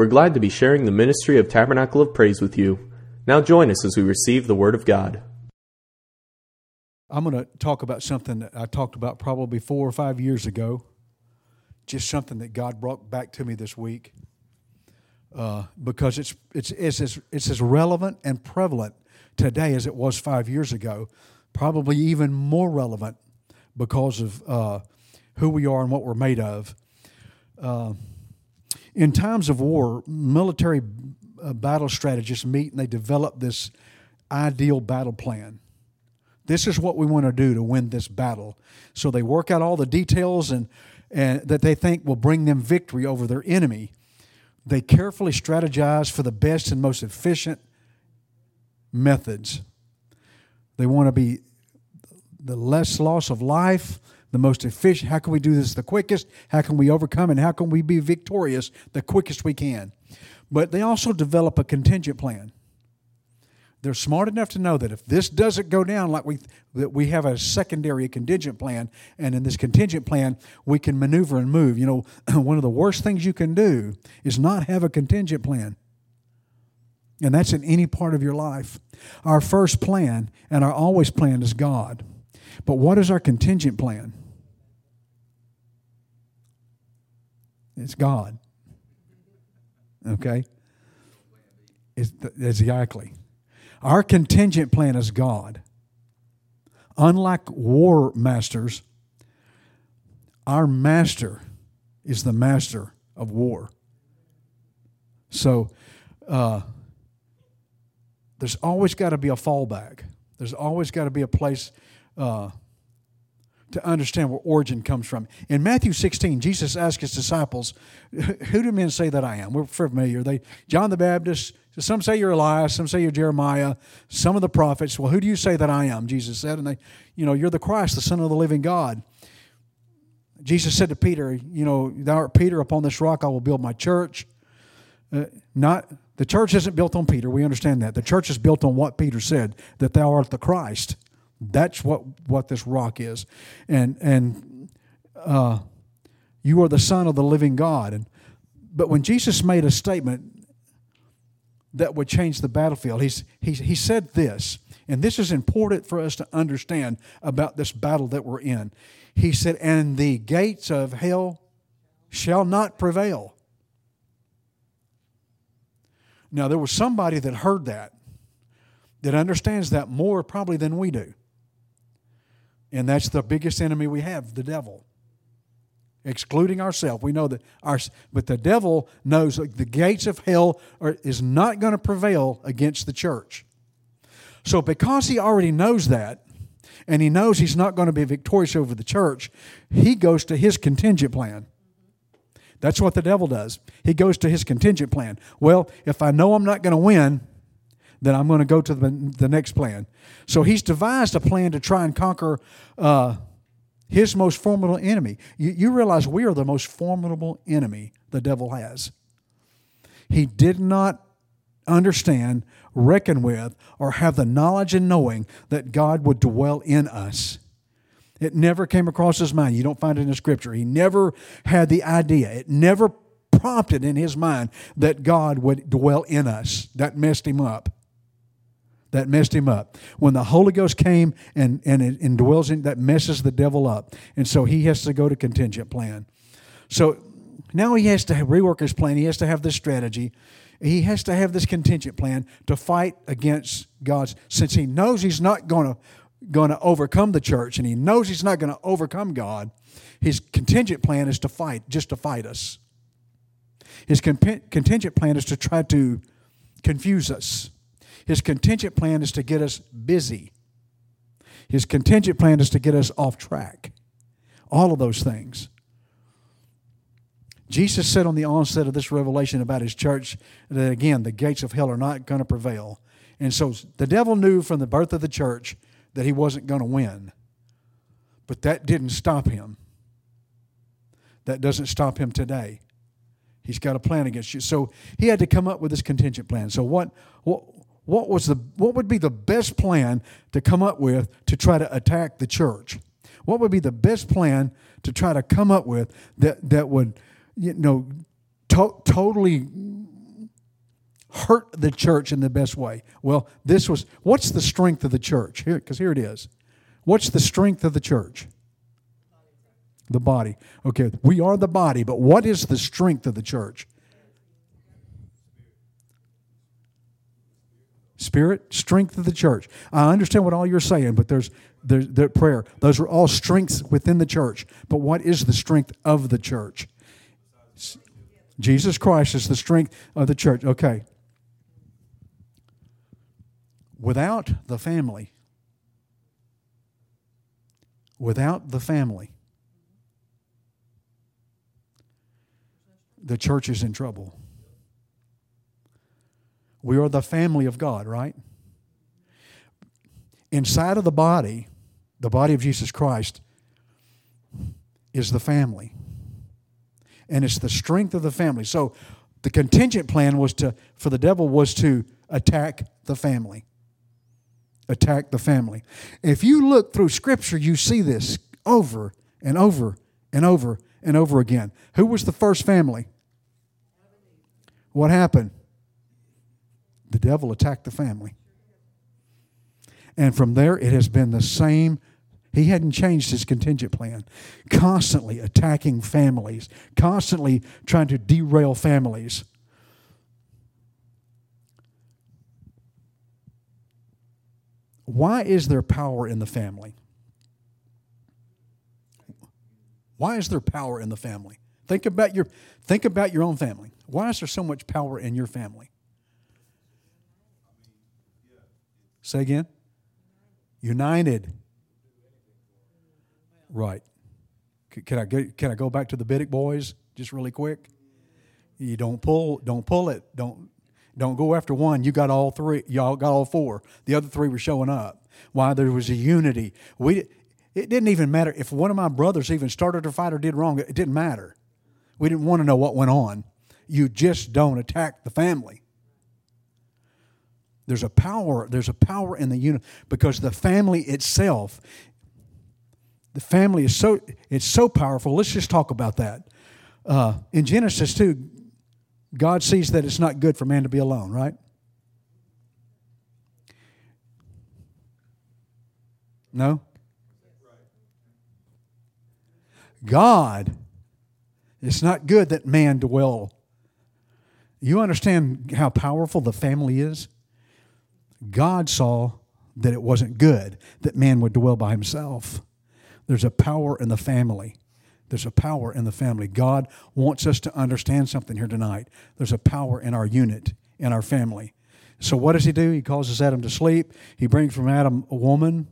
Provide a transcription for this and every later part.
We're glad to be sharing the ministry of Tabernacle of Praise with you. Now join us as we receive the Word of God. I'm going to talk about something that I talked about probably four or five years ago. Just something that God brought back to me this week, uh, because it's it's it's as, it's as relevant and prevalent today as it was five years ago. Probably even more relevant because of uh, who we are and what we're made of. Uh, in times of war, military uh, battle strategists meet and they develop this ideal battle plan. This is what we want to do to win this battle. So they work out all the details and, and that they think will bring them victory over their enemy. They carefully strategize for the best and most efficient methods. They want to be the less loss of life, the most efficient. How can we do this the quickest? How can we overcome and how can we be victorious the quickest we can? But they also develop a contingent plan. They're smart enough to know that if this doesn't go down like we that we have a secondary contingent plan, and in this contingent plan we can maneuver and move. You know, one of the worst things you can do is not have a contingent plan. And that's in any part of your life. Our first plan and our always plan is God. But what is our contingent plan? It's God. Okay? It's exactly. Our contingent plan is God. Unlike war masters, our master is the master of war. So, uh, there's always got to be a fallback. There's always got to be a place uh, to understand where origin comes from. In Matthew 16, Jesus asked his disciples, Who do men say that I am? We're familiar. They John the Baptist, some say you're Elias, some say you're Jeremiah, some of the prophets. Well, who do you say that I am? Jesus said, and they, you know, you're the Christ, the Son of the living God. Jesus said to Peter, you know, thou art Peter, upon this rock I will build my church. Uh, not the church isn't built on Peter. We understand that. The church is built on what Peter said, that thou art the Christ. That's what, what this rock is. And, and uh, you are the Son of the living God. And, but when Jesus made a statement that would change the battlefield, he's, he, he said this, and this is important for us to understand about this battle that we're in. He said, And the gates of hell shall not prevail. Now, there was somebody that heard that, that understands that more probably than we do. And that's the biggest enemy we have, the devil. Excluding ourselves. We know that our but the devil knows the gates of hell are, is not going to prevail against the church. So because he already knows that, and he knows he's not going to be victorious over the church, he goes to his contingent plan. That's what the devil does. He goes to his contingent plan. Well, if I know I'm not going to win, then I'm going to go to the, the next plan. So he's devised a plan to try and conquer uh, his most formidable enemy. You, you realize we are the most formidable enemy the devil has. He did not understand, reckon with, or have the knowledge and knowing that God would dwell in us. It never came across his mind. You don't find it in the scripture. He never had the idea. It never prompted in his mind that God would dwell in us. That messed him up that messed him up. When the Holy Ghost came and, and it indwells him, that messes the devil up. And so he has to go to contingent plan. So now he has to rework his plan. He has to have this strategy. He has to have this contingent plan to fight against God's, since he knows he's not going to going to overcome the church and he knows he's not going to overcome God, his contingent plan is to fight, just to fight us. His contingent plan is to try to confuse us his contingent plan is to get us busy. His contingent plan is to get us off track. All of those things. Jesus said on the onset of this revelation about his church that again, the gates of hell are not going to prevail. And so the devil knew from the birth of the church that he wasn't going to win. But that didn't stop him. That doesn't stop him today. He's got a plan against you. So he had to come up with this contingent plan. So what, what what was the what would be the best plan to come up with to try to attack the church? What would be the best plan to try to come up with that that would you know to- totally hurt the church in the best way? Well, this was what's the strength of the church? Here, because here it is. What's the strength of the church? The body. Okay, we are the body, but what is the strength of the church? Spirit, strength of the church. I understand what all you're saying, but there's there's the prayer. Those are all strengths within the church. But what is the strength of the church? Jesus Christ is the strength of the church. Okay. Without the family, without the family, the church is in trouble. We are the family of God, right? Inside of the body, the body of Jesus Christ, is the family. And it's the strength of the family. So the contingent plan was to for the devil was to attack the family. Attack the family. If you look through scripture, you see this over and over and over and over again. Who was the first family? What happened? The devil attacked the family. And from there, it has been the same. He hadn't changed his contingent plan. Constantly attacking families, constantly trying to derail families. Why is there power in the family? Why is there power in the family? Think about your think about your own family. Why is there so much power in your family? Say again? United. Right. Can I go, can I go back to the Bittick boys just really quick? You don't pull don't pull it. Don't don't go after one. You got all three. Y'all got all four. The other three were showing up. Why there was a unity. We it didn't even matter if one of my brothers even started a fight or did wrong. It didn't matter. We didn't want to know what went on. You just don't attack the family. There's a power, there's a power in the unit because the family itself, the family is so it's so powerful. Let's just talk about that. Uh, in Genesis 2, God sees that it's not good for man to be alone, right? No? God, it's not good that man dwell. You understand how powerful the family is? God saw that it wasn't good that man would dwell by himself. There's a power in the family. There's a power in the family. God wants us to understand something here tonight. There's a power in our unit, in our family. So, what does he do? He causes Adam to sleep. He brings from Adam a woman.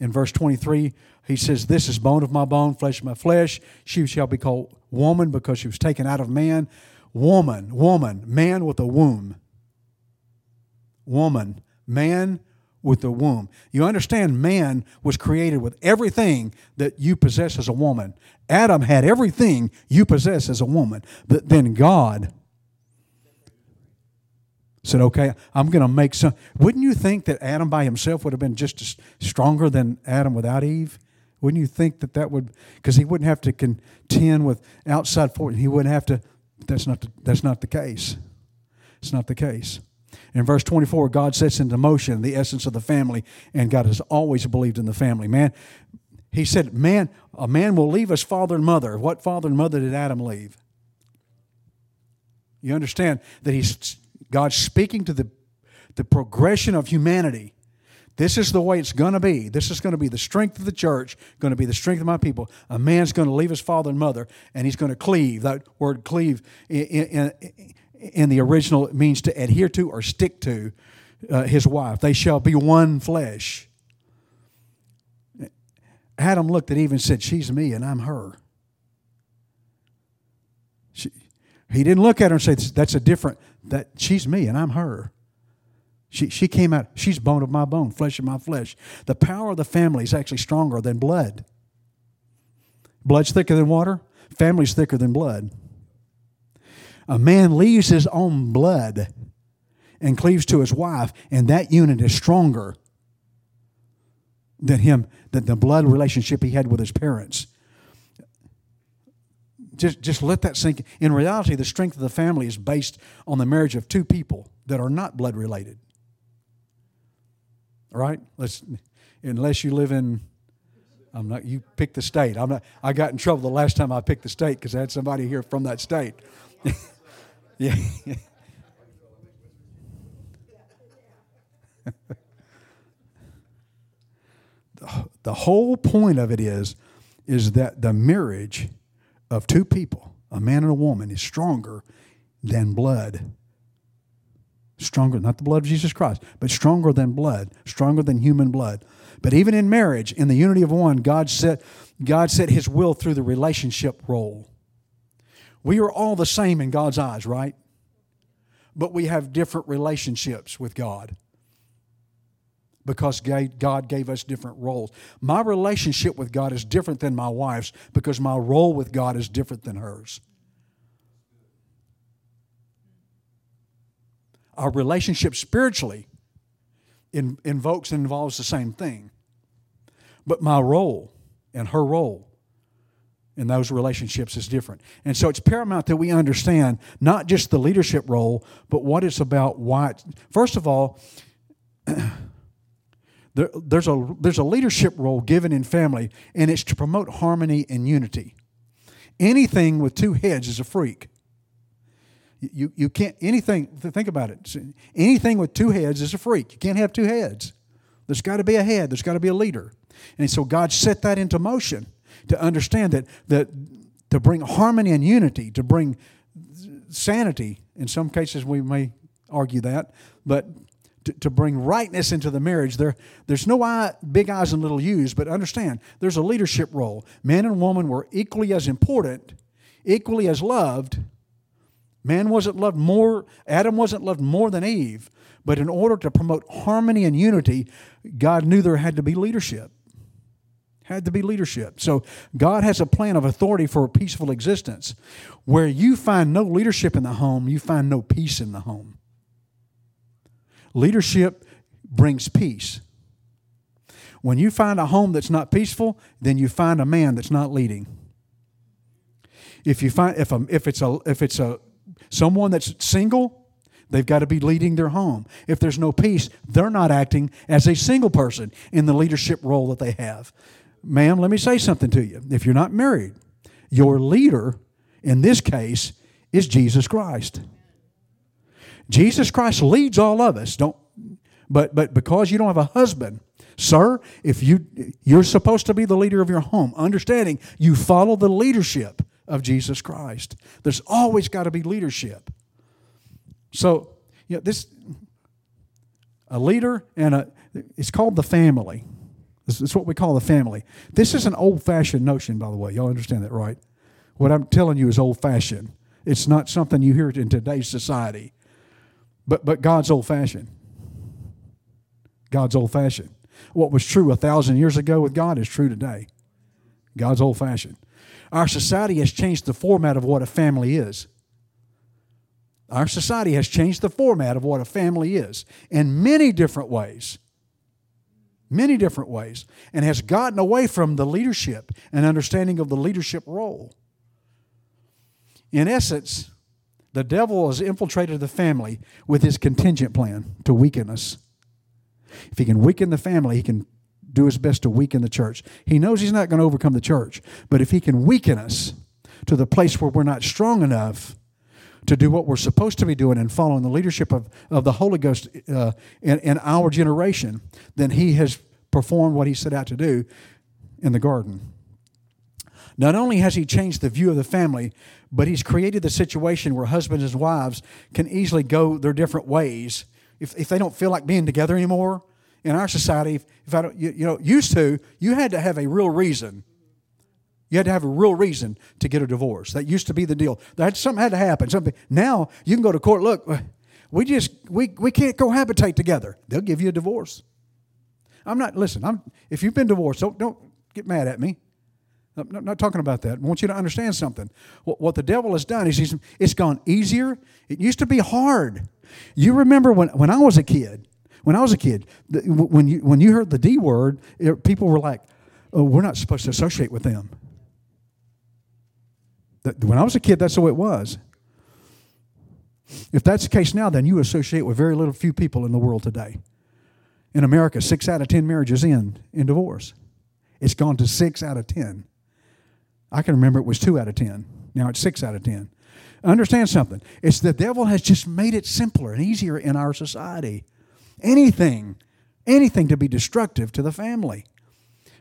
In verse 23, he says, This is bone of my bone, flesh of my flesh. She shall be called woman because she was taken out of man. Woman, woman, man with a womb woman, man with the womb. You understand, man was created with everything that you possess as a woman. Adam had everything you possess as a woman. But then God said, okay, I'm going to make some. Wouldn't you think that Adam by himself would have been just stronger than Adam without Eve? Wouldn't you think that that would, because he wouldn't have to contend with outside forces. He wouldn't have to, that's not the, that's not the case. It's not the case. In verse 24, God sets into motion the essence of the family, and God has always believed in the family. Man, he said, Man, a man will leave his father and mother. What father and mother did Adam leave? You understand that he's God's speaking to the, the progression of humanity. This is the way it's going to be. This is going to be the strength of the church, going to be the strength of my people. A man's going to leave his father and mother, and he's going to cleave. That word cleave in, in, in the original it means to adhere to or stick to uh, his wife. They shall be one flesh. Adam looked at Eve and said, She's me and I'm her. She, he didn't look at her and say, That's a different, that she's me and I'm her. She, she came out, she's bone of my bone, flesh of my flesh. The power of the family is actually stronger than blood. Blood's thicker than water, family's thicker than blood. A man leaves his own blood and cleaves to his wife, and that unit is stronger than him, than the blood relationship he had with his parents. Just, just let that sink. In reality, the strength of the family is based on the marriage of two people that are not blood related. All right? Let's, unless you live in, I'm not. You pick the state. I'm not. I got in trouble the last time I picked the state because I had somebody here from that state. yeah. the whole point of it is is that the marriage of two people, a man and a woman, is stronger than blood. Stronger, not the blood of Jesus Christ, but stronger than blood, stronger than human blood. But even in marriage, in the unity of one, God set, God set his will through the relationship role. We are all the same in God's eyes, right? But we have different relationships with God because God gave us different roles. My relationship with God is different than my wife's because my role with God is different than hers. Our relationship spiritually invokes and involves the same thing. But my role and her role in those relationships is different. And so it's paramount that we understand not just the leadership role, but what it's about. Why, first of all, There, there's, a, there's a leadership role given in family, and it's to promote harmony and unity. Anything with two heads is a freak. You, you can't, anything, think about it. Anything with two heads is a freak. You can't have two heads. There's got to be a head, there's got to be a leader. And so God set that into motion to understand that, that to bring harmony and unity, to bring sanity, in some cases we may argue that, but to, to bring rightness into the marriage. There, there's no big eyes and little U's, but understand there's a leadership role. Man and woman were equally as important, equally as loved. Man wasn't loved more, Adam wasn't loved more than Eve, but in order to promote harmony and unity, God knew there had to be leadership. Had to be leadership. So God has a plan of authority for a peaceful existence. Where you find no leadership in the home, you find no peace in the home. Leadership brings peace. When you find a home that's not peaceful, then you find a man that's not leading. If you find if a, if it's a if it's a someone that's single, they've got to be leading their home. If there's no peace, they're not acting as a single person in the leadership role that they have. Ma'am, let me say something to you. If you're not married, your leader in this case is Jesus Christ. Jesus Christ leads all of us. Don't but but because you don't have a husband, sir, if you you're supposed to be the leader of your home, understanding you follow the leadership of Jesus Christ. There's always got to be leadership. So, you know, this a leader and a it's called the family. Is what we call the family. This is an old-fashioned notion, by the way. Y'all understand that, right? What I'm telling you is old-fashioned. It's not something you hear in today's society. But, but God's old fashioned. God's old fashioned. What was true a thousand years ago with God is true today. God's old fashioned. Our society has changed the format of what a family is. Our society has changed the format of what a family is in many different ways. Many different ways. And has gotten away from the leadership and understanding of the leadership role. In essence, the devil has infiltrated the family with his contingent plan to weaken us. If he can weaken the family, he can do his best to weaken the church. He knows he's not going to overcome the church, but if he can weaken us to the place where we're not strong enough to do what we're supposed to be doing and following the leadership of, of the Holy Ghost uh, in, in our generation, then he has performed what he set out to do in the garden. Not only has he changed the view of the family, but he's created the situation where husbands and wives can easily go their different ways if, if they don't feel like being together anymore. In our society, if, I don't, you, you know, used to, you had to have a real reason. You had to have a real reason to get a divorce. That used to be the deal. That something had to happen. Something. Now you can go to court. Look, we just we, we can't cohabitate together. They'll give you a divorce. I'm not. Listen. I'm. If you've been divorced, don't don't get mad at me. I'm not talking about that. I want you to understand something. What, the devil has done is he's, it's gone easier. It used to be hard. You remember when, when I was a kid, when I was a kid, when you, when you heard the D word, people were like, oh, we're not supposed to associate with them. When I was a kid, that's the way it was. If that's the case now, then you associate with very little few people in the world today. In America, six out of ten marriages end in divorce. It's gone to six out of ten. I can remember it was two out of ten. Now it's six out of ten. Understand something. It's the devil has just made it simpler and easier in our society. Anything, anything to be destructive to the family.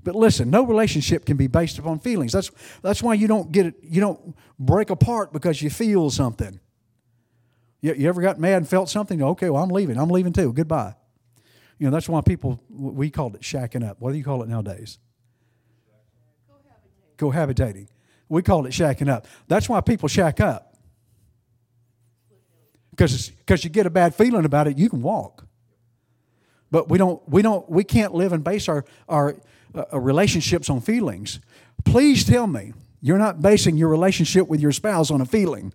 But listen, no relationship can be based upon feelings. That's that's why you don't get it, you don't break apart because you feel something. You, you ever got mad and felt something? Okay, well, I'm leaving. I'm leaving too. Goodbye. You know, that's why people, we called it shacking up. What do you call it nowadays? Cohabitating. Cohabitating. We called it shacking up. That's why people shack up. Because you get a bad feeling about it, you can walk. But we don't we don't we can't live and base our our uh, relationships on feelings. Please tell me you're not basing your relationship with your spouse on a feeling.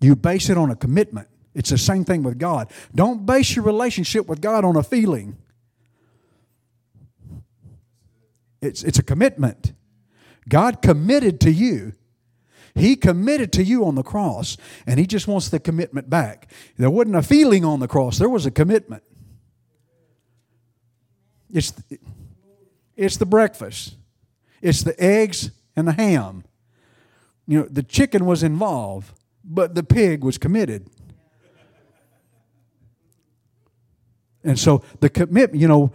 You base it on a commitment. It's the same thing with God. Don't base your relationship with God on a feeling. It's, it's a commitment. God committed to you. He committed to you on the cross, and He just wants the commitment back. There wasn't a feeling on the cross, there was a commitment. It's, it's the breakfast, it's the eggs and the ham. You know, the chicken was involved, but the pig was committed. And so the commitment, you know,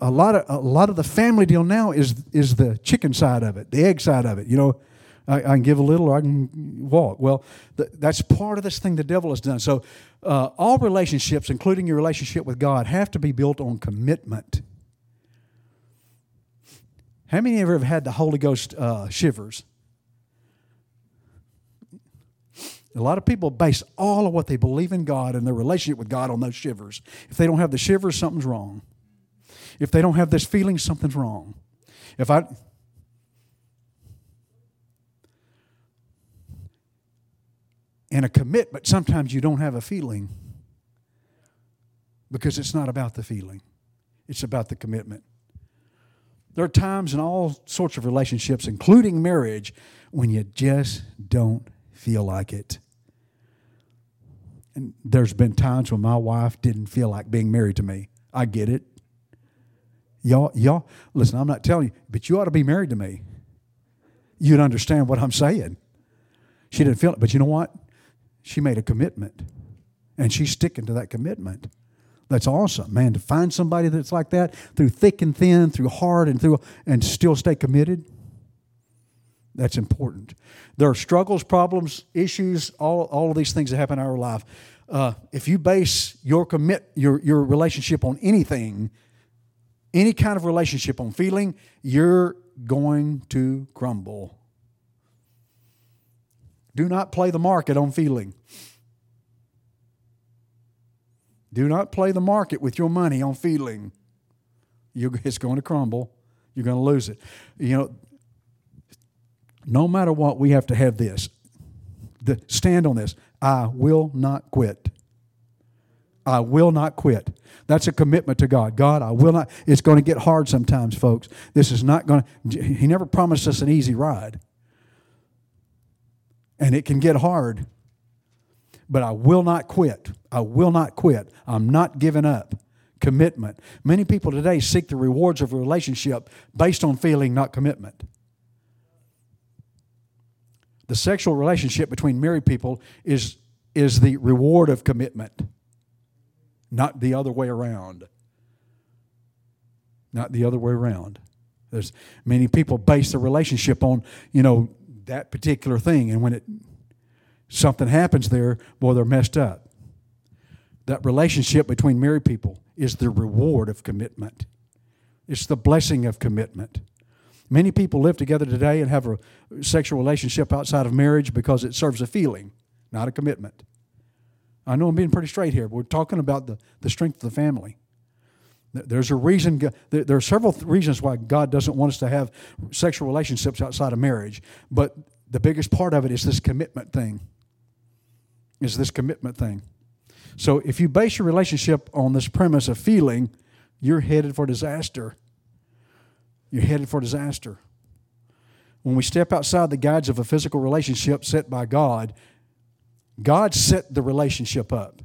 a lot of a lot of the family deal now is is the chicken side of it, the egg side of it. You know, I, I can give a little, or I can walk. Well, the, that's part of this thing the devil has done. So, uh, all relationships, including your relationship with God, have to be built on commitment. How many of you have had the Holy Ghost uh, shivers? A lot of people base all of what they believe in God and their relationship with God on those shivers. If they don't have the shivers, something's wrong. If they don't have this feeling, something's wrong. If I and a commitment, sometimes you don't have a feeling because it's not about the feeling, it's about the commitment. There are times in all sorts of relationships, including marriage, when you just don't feel like it. And there's been times when my wife didn't feel like being married to me. I get it. Y'all, y'all, listen, I'm not telling you, but you ought to be married to me. You'd understand what I'm saying. She didn't feel it, but you know what? She made a commitment, and she's sticking to that commitment. That's awesome, man. To find somebody that's like that through thick and thin, through hard and through, and still stay committed. That's important. There are struggles, problems, issues, all, all of these things that happen in our life. Uh, if you base your commit your your relationship on anything, any kind of relationship on feeling, you're going to crumble. Do not play the market on feeling. Do not play the market with your money on feeling. it's going to crumble. You're going to lose it. You know, no matter what, we have to have this. The, stand on this. I will not quit. I will not quit. That's a commitment to God. God, I will not. It's going to get hard sometimes, folks. This is not going to, He never promised us an easy ride. And it can get hard. But I will not quit. I will not quit. I'm not giving up. Commitment. Many people today seek the rewards of a relationship based on feeling, not commitment. The sexual relationship between married people is, is the reward of commitment, not the other way around. Not the other way around. There's many people base their relationship on, you know, that particular thing, and when it something happens there, boy, they're messed up. That relationship between married people is the reward of commitment. It's the blessing of commitment. Many people live together today and have a sexual relationship outside of marriage because it serves a feeling, not a commitment. I know I'm being pretty straight here. But we're talking about the, the strength of the family. There's a reason, there are several reasons why God doesn't want us to have sexual relationships outside of marriage, but the biggest part of it is this commitment thing. Is this commitment thing. So if you base your relationship on this premise of feeling, you're headed for disaster you're headed for disaster. when we step outside the guides of a physical relationship set by God, God set the relationship up.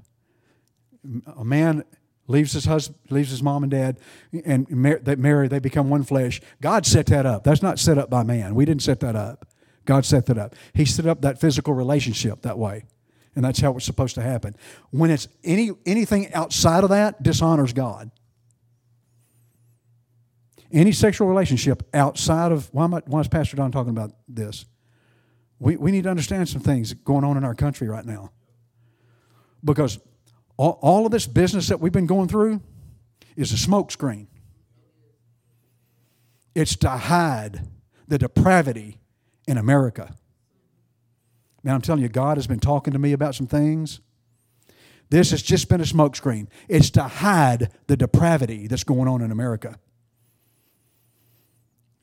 A man leaves his husband, leaves his mom and dad, and they marry. They become one flesh. God set that up. That's not set up by man. We didn't set that up. God set that up. He set up that physical relationship that way, and that's how it's supposed to happen. When it's any anything outside of that, dishonors God. Any sexual relationship outside of why, I, why is Pastor Don talking about this? We, we need to understand some things going on in our country right now. Because all, all of this business that we've been going through is a smokescreen. It's to hide the depravity in America. Man, I'm telling you, God has been talking to me about some things. This has just been a smokescreen. It's to hide the depravity that's going on in America.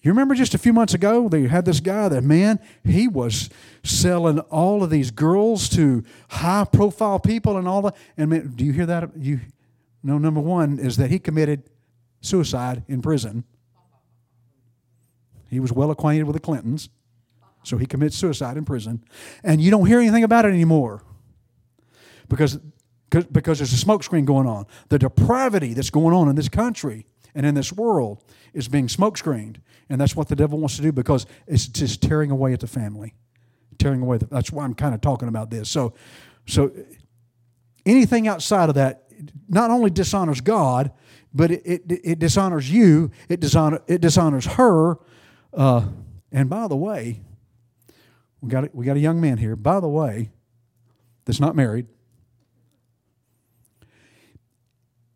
You remember just a few months ago, they had this guy that, man, he was selling all of these girls to high profile people and all that. And man, do you hear that? You know, number one is that he committed suicide in prison. He was well acquainted with the Clintons, so he commits suicide in prison. And you don't hear anything about it anymore because, because there's a smokescreen going on. The depravity that's going on in this country and in this world is being smokescreened. And that's what the devil wants to do because it's just tearing away at the family. Tearing away. The, that's why I'm kind of talking about this. So, so anything outside of that not only dishonors God, but it, it, it dishonors you, it, dishonor, it dishonors her. Uh, and by the way, we got, a, we got a young man here, by the way, that's not married.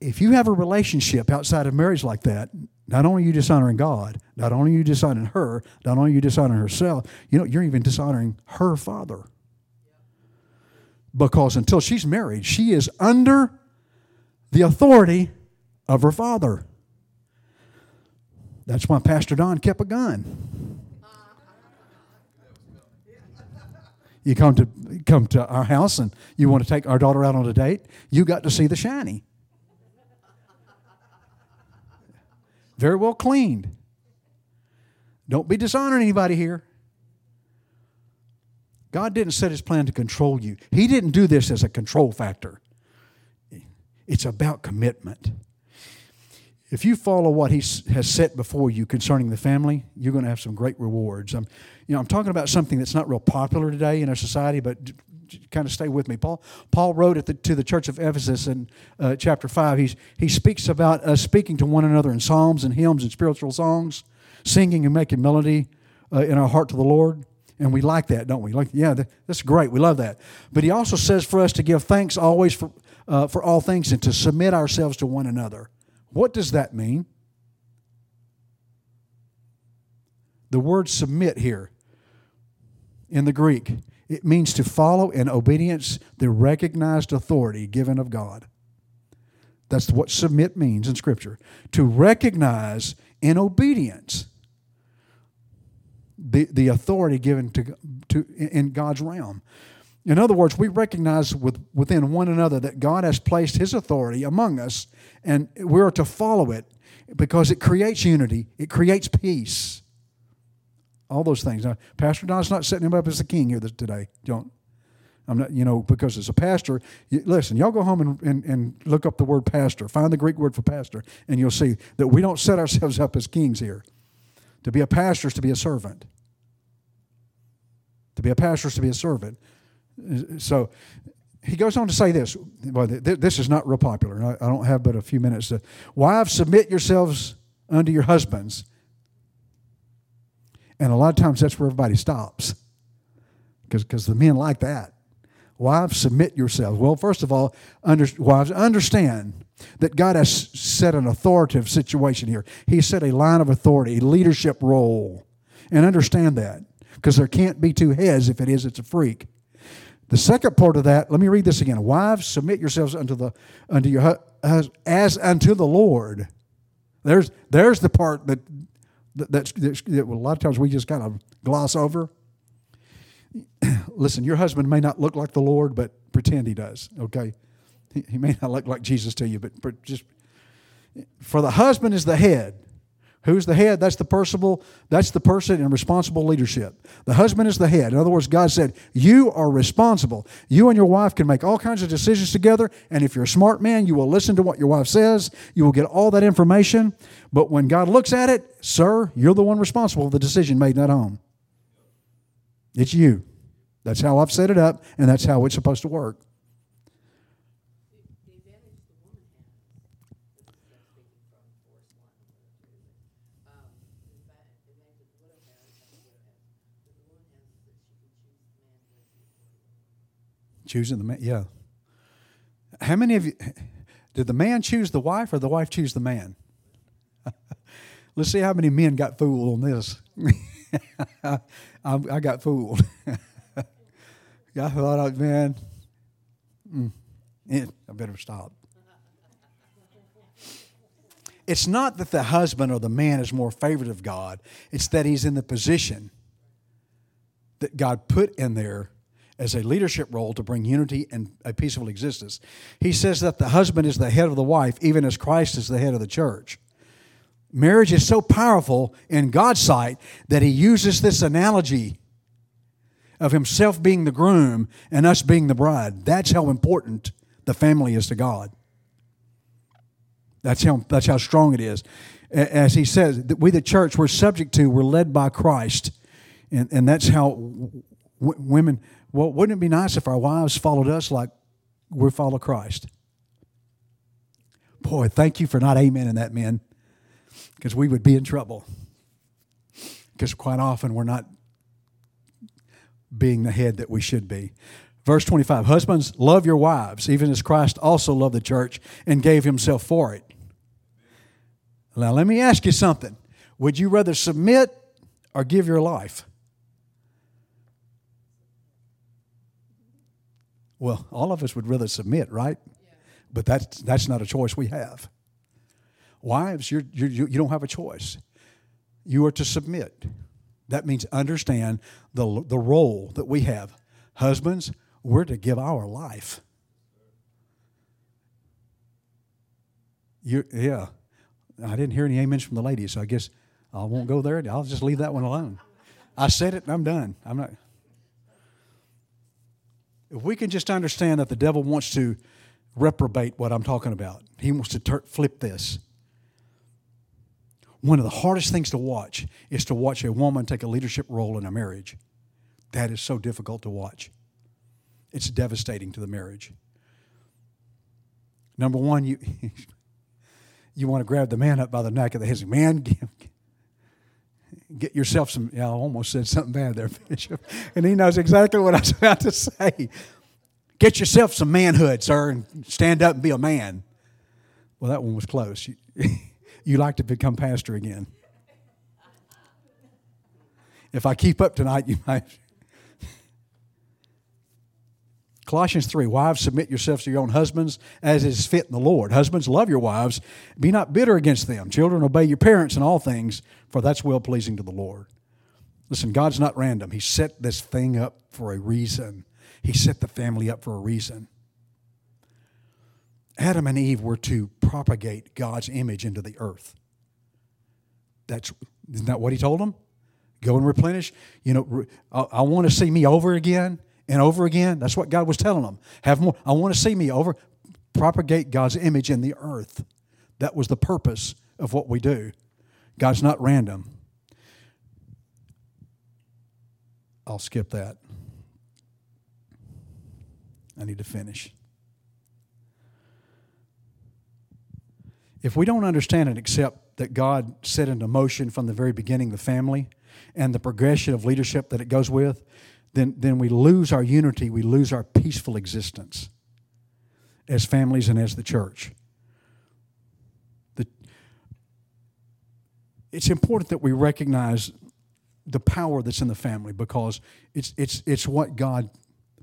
If you have a relationship outside of marriage like that, not only are you dishonoring God, not only are you dishonoring her, not only are you dishonoring herself, you know, you're even dishonoring her father. Because until she's married, she is under the authority of her father. That's why Pastor Don kept a gun. You come to come to our house and you want to take our daughter out on a date, you got to see the shiny. very well cleaned. Don't be dishonoring anybody here. God didn't set his plan to control you. He didn't do this as a control factor. It's about commitment. If you follow what he has set before you concerning the family, you're going to have some great rewards. I'm, you know, I'm talking about something that's not real popular today in our society, but kind of stay with me. Paul, Paul wrote the, to the church of Ephesus in uh, chapter 5. He's, he speaks about us speaking to one another in psalms and hymns and spiritual songs, singing and making melody uh, in our heart to the Lord. And we like that, don't we? Like, yeah, that's great. We love that. But he also says for us to give thanks always for, uh, for all things and to submit ourselves to one another. What does that mean? The word submit here in the Greek it means to follow in obedience the recognized authority given of God. That's what submit means in Scripture. To recognize in obedience the, the authority given to, to in God's realm. In other words, we recognize with, within one another that God has placed His authority among us, and we're to follow it because it creates unity, it creates peace all those things. Now, Pastor Don's not setting him up as the king here today. Don't. I'm not, you know, because as a pastor, you, listen, y'all go home and, and, and look up the word pastor. Find the Greek word for pastor, and you'll see that we don't set ourselves up as kings here. To be a pastor is to be a servant. To be a pastor is to be a servant. So he goes on to say this. Well, this is not real popular. I don't have but a few minutes. To, Wives, submit yourselves unto your husbands and a lot of times that's where everybody stops because the men like that. Wives, submit yourselves. Well, first of all, under, wives, understand that God has set an authoritative situation here. He set a line of authority, a leadership role. And understand that because there can't be two heads. If it is, it's a freak. The second part of that, let me read this again. Wives, submit yourselves unto the unto your as unto the Lord. There's there's the part that that's, that's that a lot of times we just kind of gloss over. Listen, your husband may not look like the Lord, but pretend he does. Okay, he, he may not look like Jesus to you, but just for the husband is the head, Who's the head? That's the personal, that's the person in responsible leadership. The husband is the head. In other words, God said, You are responsible. You and your wife can make all kinds of decisions together, and if you're a smart man, you will listen to what your wife says. You will get all that information. But when God looks at it, sir, you're the one responsible for the decision made in that home. It's you. That's how I've set it up, and that's how it's supposed to work. Choosing the man, yeah. How many of you did the man choose the wife or the wife choose the man? Let's see how many men got fooled on this. I, got fooled. I thought, I, man, mm, I better stop. It's not that the husband or the man is more favored of God, it's that he's in the position that God put in there as a leadership role to bring unity and a peaceful existence. He says that the husband is the head of the wife, even as Christ is the head of the church. Marriage is so powerful in God's sight that he uses this analogy of himself being the groom and us being the bride. That's how important the family is to God. That's how, that's how strong it is. As he says, we, the church, we're subject to, we're led by Christ. And, and that's how w- women, well, wouldn't it be nice if our wives followed us like we follow Christ? Boy, thank you for not amen in that, men, because we would be in trouble. Because quite often we're not being the head that we should be. Verse 25 Husbands, love your wives, even as Christ also loved the church and gave himself for it. Now, let me ask you something. Would you rather submit or give your life? Well, all of us would rather submit, right? Yeah. But that's, that's not a choice we have. Wives, you're, you're, you don't have a choice. You are to submit. That means understand the, the role that we have. Husbands, we're to give our life. You, yeah. I didn't hear any amens from the ladies, so I guess I won't go there. I'll just leave that one alone. I said it and I'm done. I'm not. If we can just understand that the devil wants to reprobate what I'm talking about, he wants to ter- flip this. One of the hardest things to watch is to watch a woman take a leadership role in a marriage. That is so difficult to watch. It's devastating to the marriage. Number one, you you want to grab the man up by the neck of the head. Man, get yourself some. Yeah, I almost said something bad there, Bishop. And he knows exactly what I was about to say. Get yourself some manhood, sir, and stand up and be a man. Well, that one was close. You, you like to become pastor again. If I keep up tonight, you might. Colossians 3 Wives, submit yourselves to your own husbands as is fit in the Lord. Husbands, love your wives. Be not bitter against them. Children, obey your parents in all things, for that's well pleasing to the Lord. Listen, God's not random. He set this thing up for a reason, He set the family up for a reason. Adam and Eve were to propagate God's image into the earth. That's isn't that what he told them? Go and replenish. You know, I, I want to see me over again and over again. That's what God was telling them. Have more. I want to see me over. Propagate God's image in the earth. That was the purpose of what we do. God's not random. I'll skip that. I need to finish. If we don't understand and accept that God set into motion from the very beginning the family and the progression of leadership that it goes with, then, then we lose our unity, we lose our peaceful existence as families and as the church. The, it's important that we recognize the power that's in the family because it's, it's, it's what God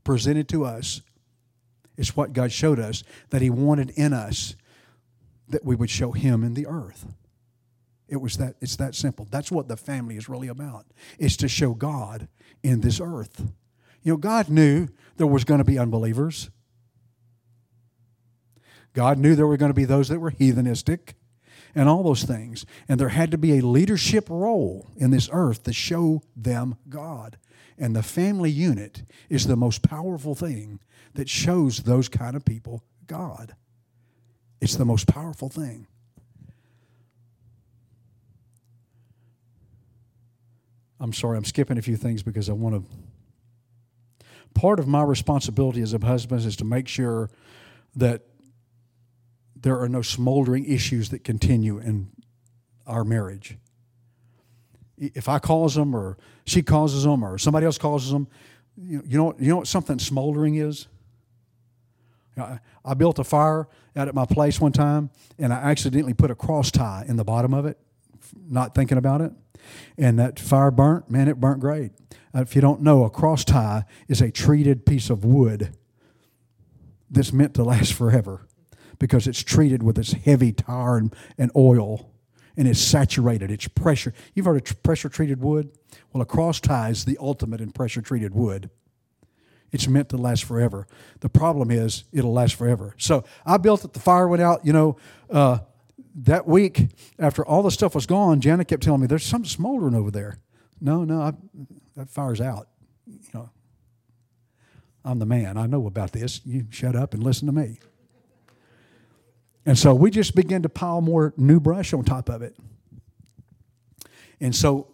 presented to us. It's what God showed us that He wanted in us that we would show Him in the earth. It was that it's that simple. That's what the family is really about. It's to show God in this earth. You know, God knew there was going to be unbelievers. God knew there were going to be those that were heathenistic. and all those things. And there had to be a leadership role in this earth to show them God. And the family unit is the most powerful thing that shows those kind of people God. It's the most powerful thing. I'm sorry, I'm skipping a few things because I want to. Part of my responsibility as a husband is to make sure that there are no smoldering issues that continue in our marriage. If I cause them, or she causes them, or somebody else causes them, you know, you know, what something smoldering is? I built a fire out at my place one time, and I accidentally put a cross tie in the bottom of it, not thinking about it and that fire burnt, man, it burnt great. Uh, if you don't know, a cross tie is a treated piece of wood that's meant to last forever because it's treated with this heavy tar and, and oil and it's saturated, it's pressure. You've heard of pressure treated wood? Well, a cross tie is the ultimate in pressure treated wood. It's meant to last forever. The problem is it'll last forever. So I built it, the fire went out, you know. Uh, that week, after all the stuff was gone, Janet kept telling me, "There's something smoldering over there." No, no, I, that fire's out. You know, I'm the man. I know about this. You shut up and listen to me. And so we just began to pile more new brush on top of it. And so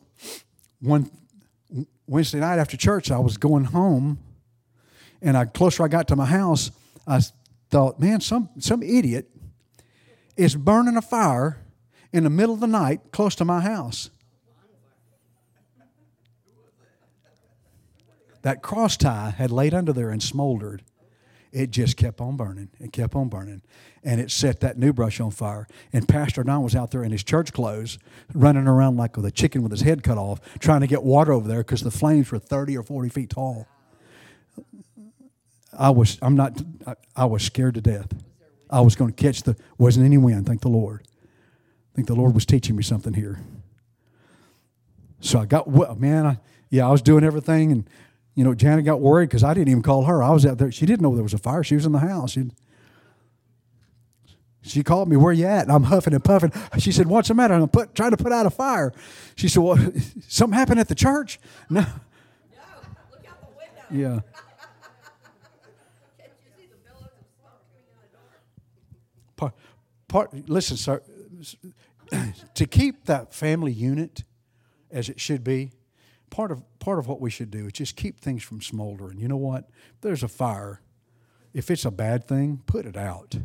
one Wednesday night after church, I was going home, and I closer I got to my house, I thought, man, some some idiot is burning a fire in the middle of the night close to my house. That cross tie had laid under there and smoldered. It just kept on burning. It kept on burning. And it set that new brush on fire. And Pastor Don was out there in his church clothes, running around like with a chicken with his head cut off, trying to get water over there because the flames were 30 or 40 feet tall. I was, I'm not, I, I was scared to death. I was going to catch the, wasn't any wind, thank the Lord. I think the Lord was teaching me something here. So I got, well, man, I, yeah, I was doing everything. And, you know, Janet got worried because I didn't even call her. I was out there. She didn't know there was a fire. She was in the house. She, she called me, where you at? And I'm huffing and puffing. She said, what's the matter? I'm put, trying to put out a fire. She said, well, something happened at the church? No. No, look out the window. Yeah. part, part listen, sir, to keep that family unit as it should be, part of part of what we should do is just keep things from smoldering. You know what? If there's a fire. If it's a bad thing, put it out.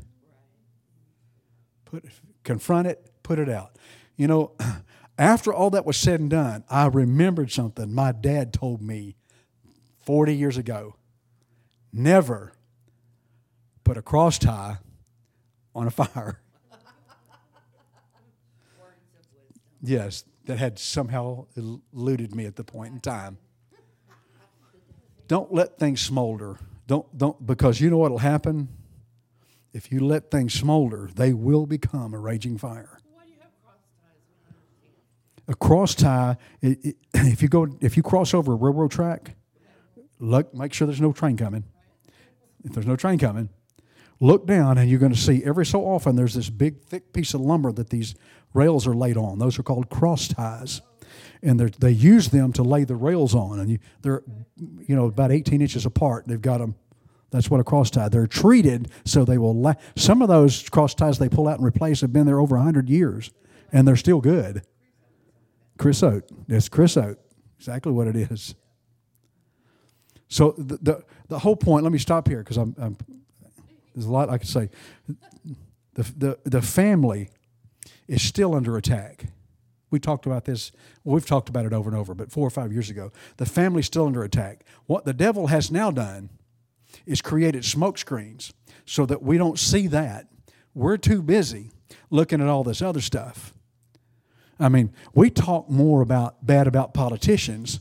Put confront it, put it out. You know, after all that was said and done, I remembered something my dad told me 40 years ago. Never put a cross tie on a fire. Yes, that had somehow eluded me at the point in time. Don't let things smolder. Don't don't because you know what'll happen? If you let things smolder, they will become a raging fire. A cross tie, it, it, if you go, if you cross over a railroad track, look, make sure there's no train coming. If there's no train coming, look down and you're going to see every so often there's this big thick piece of lumber that these rails are laid on. Those are called cross ties. And they use them to lay the rails on. And you, they're you know about 18 inches apart. They've got them that's what a cross tie they're treated so they will la- some of those cross ties they pull out and replace have been there over 100 years and they're still good. Creosote it's creosote exactly what it is. So the, the, the whole point let me stop here because I'm, I'm there's a lot I could say. The, the, the family is still under attack. We talked about this, well, we've talked about it over and over, but four or five years ago. The family's still under attack. What the devil has now done is created smoke screens so that we don't see that. We're too busy looking at all this other stuff. I mean, we talk more about bad about politicians.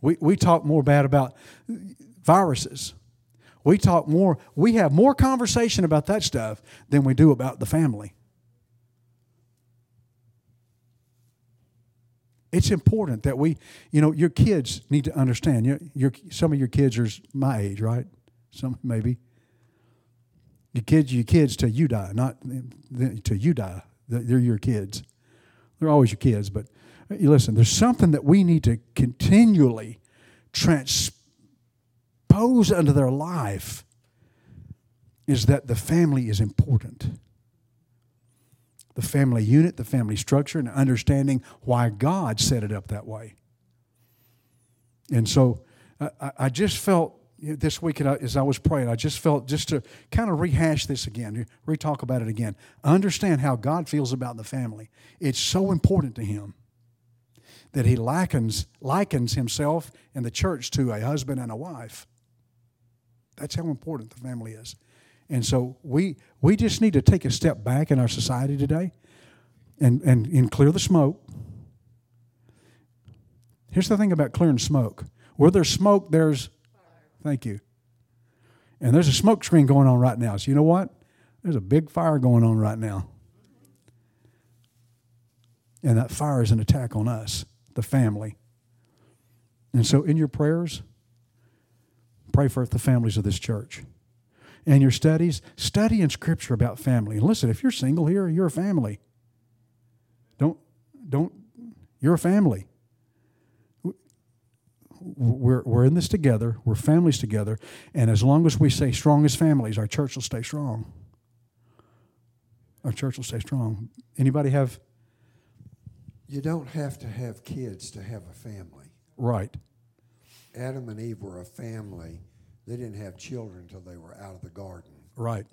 We, we talk more bad about viruses. We talk more, we have more conversation about that stuff than we do about the family. It's important that we, you know, your kids need to understand. Your, your, some of your kids are my age, right? Some maybe. Your kids, your kids till you die, not till you die. They're your kids. They're always your kids, but uh, you listen. There's something that we need to continually transpose into their life. Is that the family is important? The family unit, the family structure, and understanding why God set it up that way. And so I, I just felt this week as I was praying, I just felt just to kind of rehash this again, re-talk about it again. Understand how God feels about the family. It's so important to Him that He likens likens Himself and the church to a husband and a wife. That's how important the family is. And so we we just need to take a step back in our society today and, and, and clear the smoke. Here's the thing about clearing smoke. Where there's smoke, there's Thank you. And there's a smoke screen going on right now. So you know what? There's a big fire going on right now. And that fire is an attack on us, the family. And so in your prayers, pray for the families of this church. And your studies, study in scripture about family. And listen, if you're single here, you're a family. Don't don't you're a family we're, we're in this together. We're families together. And as long as we stay strong as families, our church will stay strong. Our church will stay strong. Anybody have? You don't have to have kids to have a family. Right. Adam and Eve were a family. They didn't have children until they were out of the garden. Right.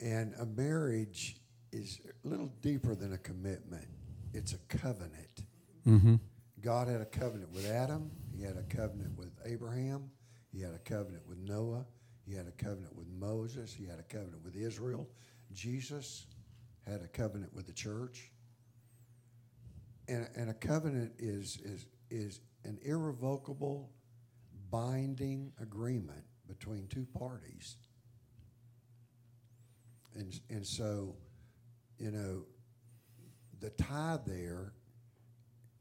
And a marriage is a little deeper than a commitment. It's a covenant. Mm-hmm. God had a covenant with Adam, He had a covenant with Abraham, He had a covenant with Noah, He had a covenant with Moses, He had a covenant with Israel. Jesus had a covenant with the church. And, and a covenant is, is, is an irrevocable, binding agreement between two parties. And, and so, you know, the tie there,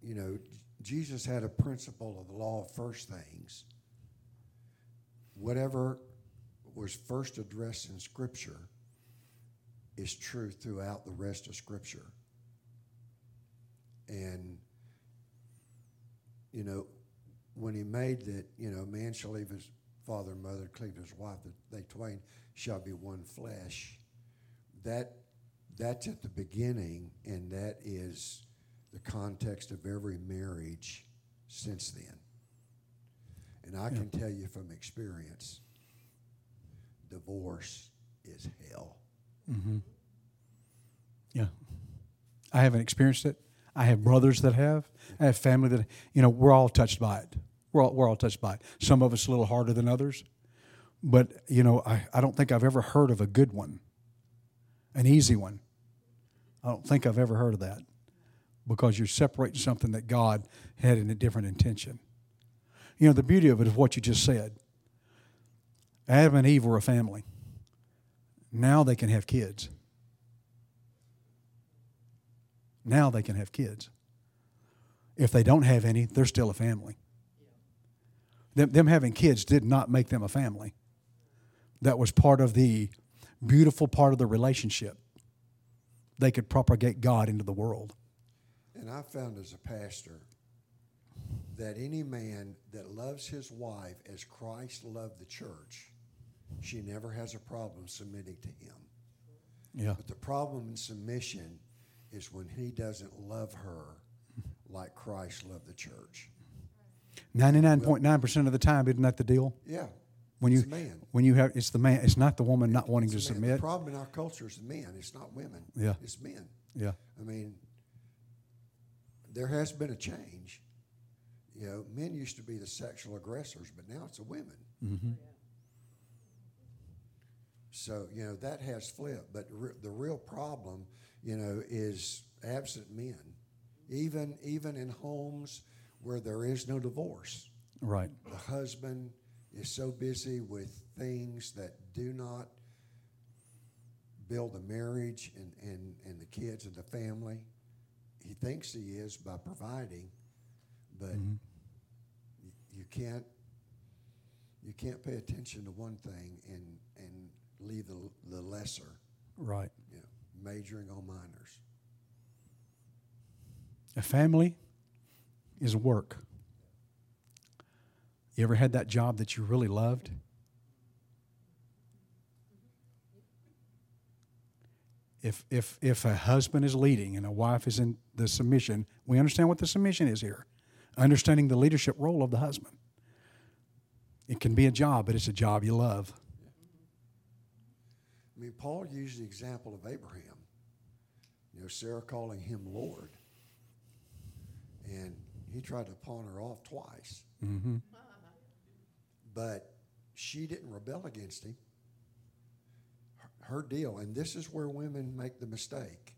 you know, Jesus had a principle of the law of first things. Whatever was first addressed in Scripture is true throughout the rest of Scripture. And, you know, when he made that, you know, man shall leave his father and mother, cleave to his wife, that they twain shall be one flesh. That that's at the beginning, and that is the context of every marriage since then. And I yeah. can tell you from experience, divorce is hell. Mm-hmm. Yeah. I haven't experienced it. I have brothers that have. I have family that, you know, we're all touched by it. We're all, we're all touched by it. Some of us a little harder than others. But, you know, I, I don't think I've ever heard of a good one, an easy one. I don't think I've ever heard of that because you're separating something that God had in a different intention. You know, the beauty of it is what you just said. Adam and Eve were a family. Now they can have kids. Now they can have kids. If they don't have any, they're still a family. Them, them having kids did not make them a family. That was part of the beautiful part of the relationship. They could propagate God into the world. And I found as a pastor that any man that loves his wife as Christ loved the church, she never has a problem submitting to him. Yeah. But the problem in submission is when he doesn't love her like Christ loved the church. Ninety-nine point nine percent of the time, isn't that the deal? Yeah. When you when you have it's the man, it's not the woman not wanting to submit. The problem in our culture is men. It's not women. Yeah. It's men. Yeah. I mean, there has been a change. You know, men used to be the sexual aggressors, but now it's the women. Mm-hmm. So you know that has flipped, but re- the real problem, you know, is absent men, even even in homes where there is no divorce. Right. The husband is so busy with things that do not build a marriage and, and, and the kids and the family he thinks he is by providing, but mm-hmm. you, you can't You can't pay attention to one thing and, and leave the, the lesser, Right. know, majoring on minors. A family is work. You ever had that job that you really loved? If, if, if a husband is leading and a wife is in the submission, we understand what the submission is here. Understanding the leadership role of the husband. It can be a job, but it's a job you love. Mean, Paul used the example of Abraham. You know, Sarah calling him Lord. And he tried to pawn her off twice. Mm-hmm. But she didn't rebel against him. Her, her deal, and this is where women make the mistake,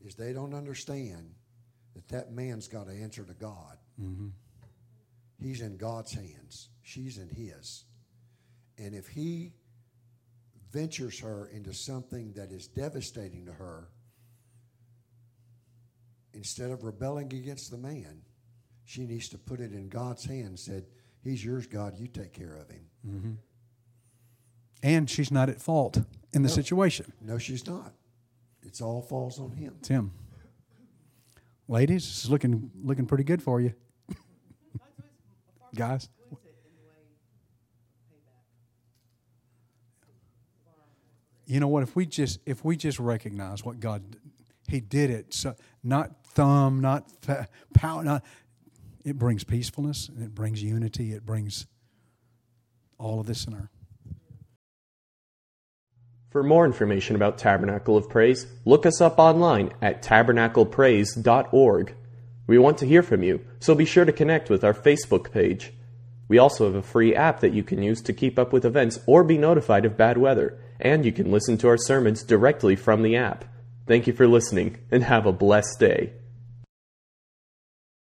is they don't understand that that man's got to answer to God. Mm-hmm. He's in God's hands. She's in his. And if he ventures her into something that is devastating to her, instead of rebelling against the man, she needs to put it in God's hands. Said, "He's yours, God. You take care of him." Mm-hmm. And she's not at fault in the No. situation. No, she's not. It's all falls on him. Tim. Ladies, this is looking looking pretty good for you. Guys. You know what? If we just if we just recognize what God He did it, so not thumb, not power, not it brings peacefulness and it brings unity. It brings all of this in our For more information about Tabernacle of Praise, look us up online at tabernaclepraise.org. We want to hear from you, so be sure to connect with our Facebook page. We also have a free app that you can use to keep up with events or be notified of bad weather, and you can listen to our sermons directly from the app. Thank you for listening, and have a blessed day.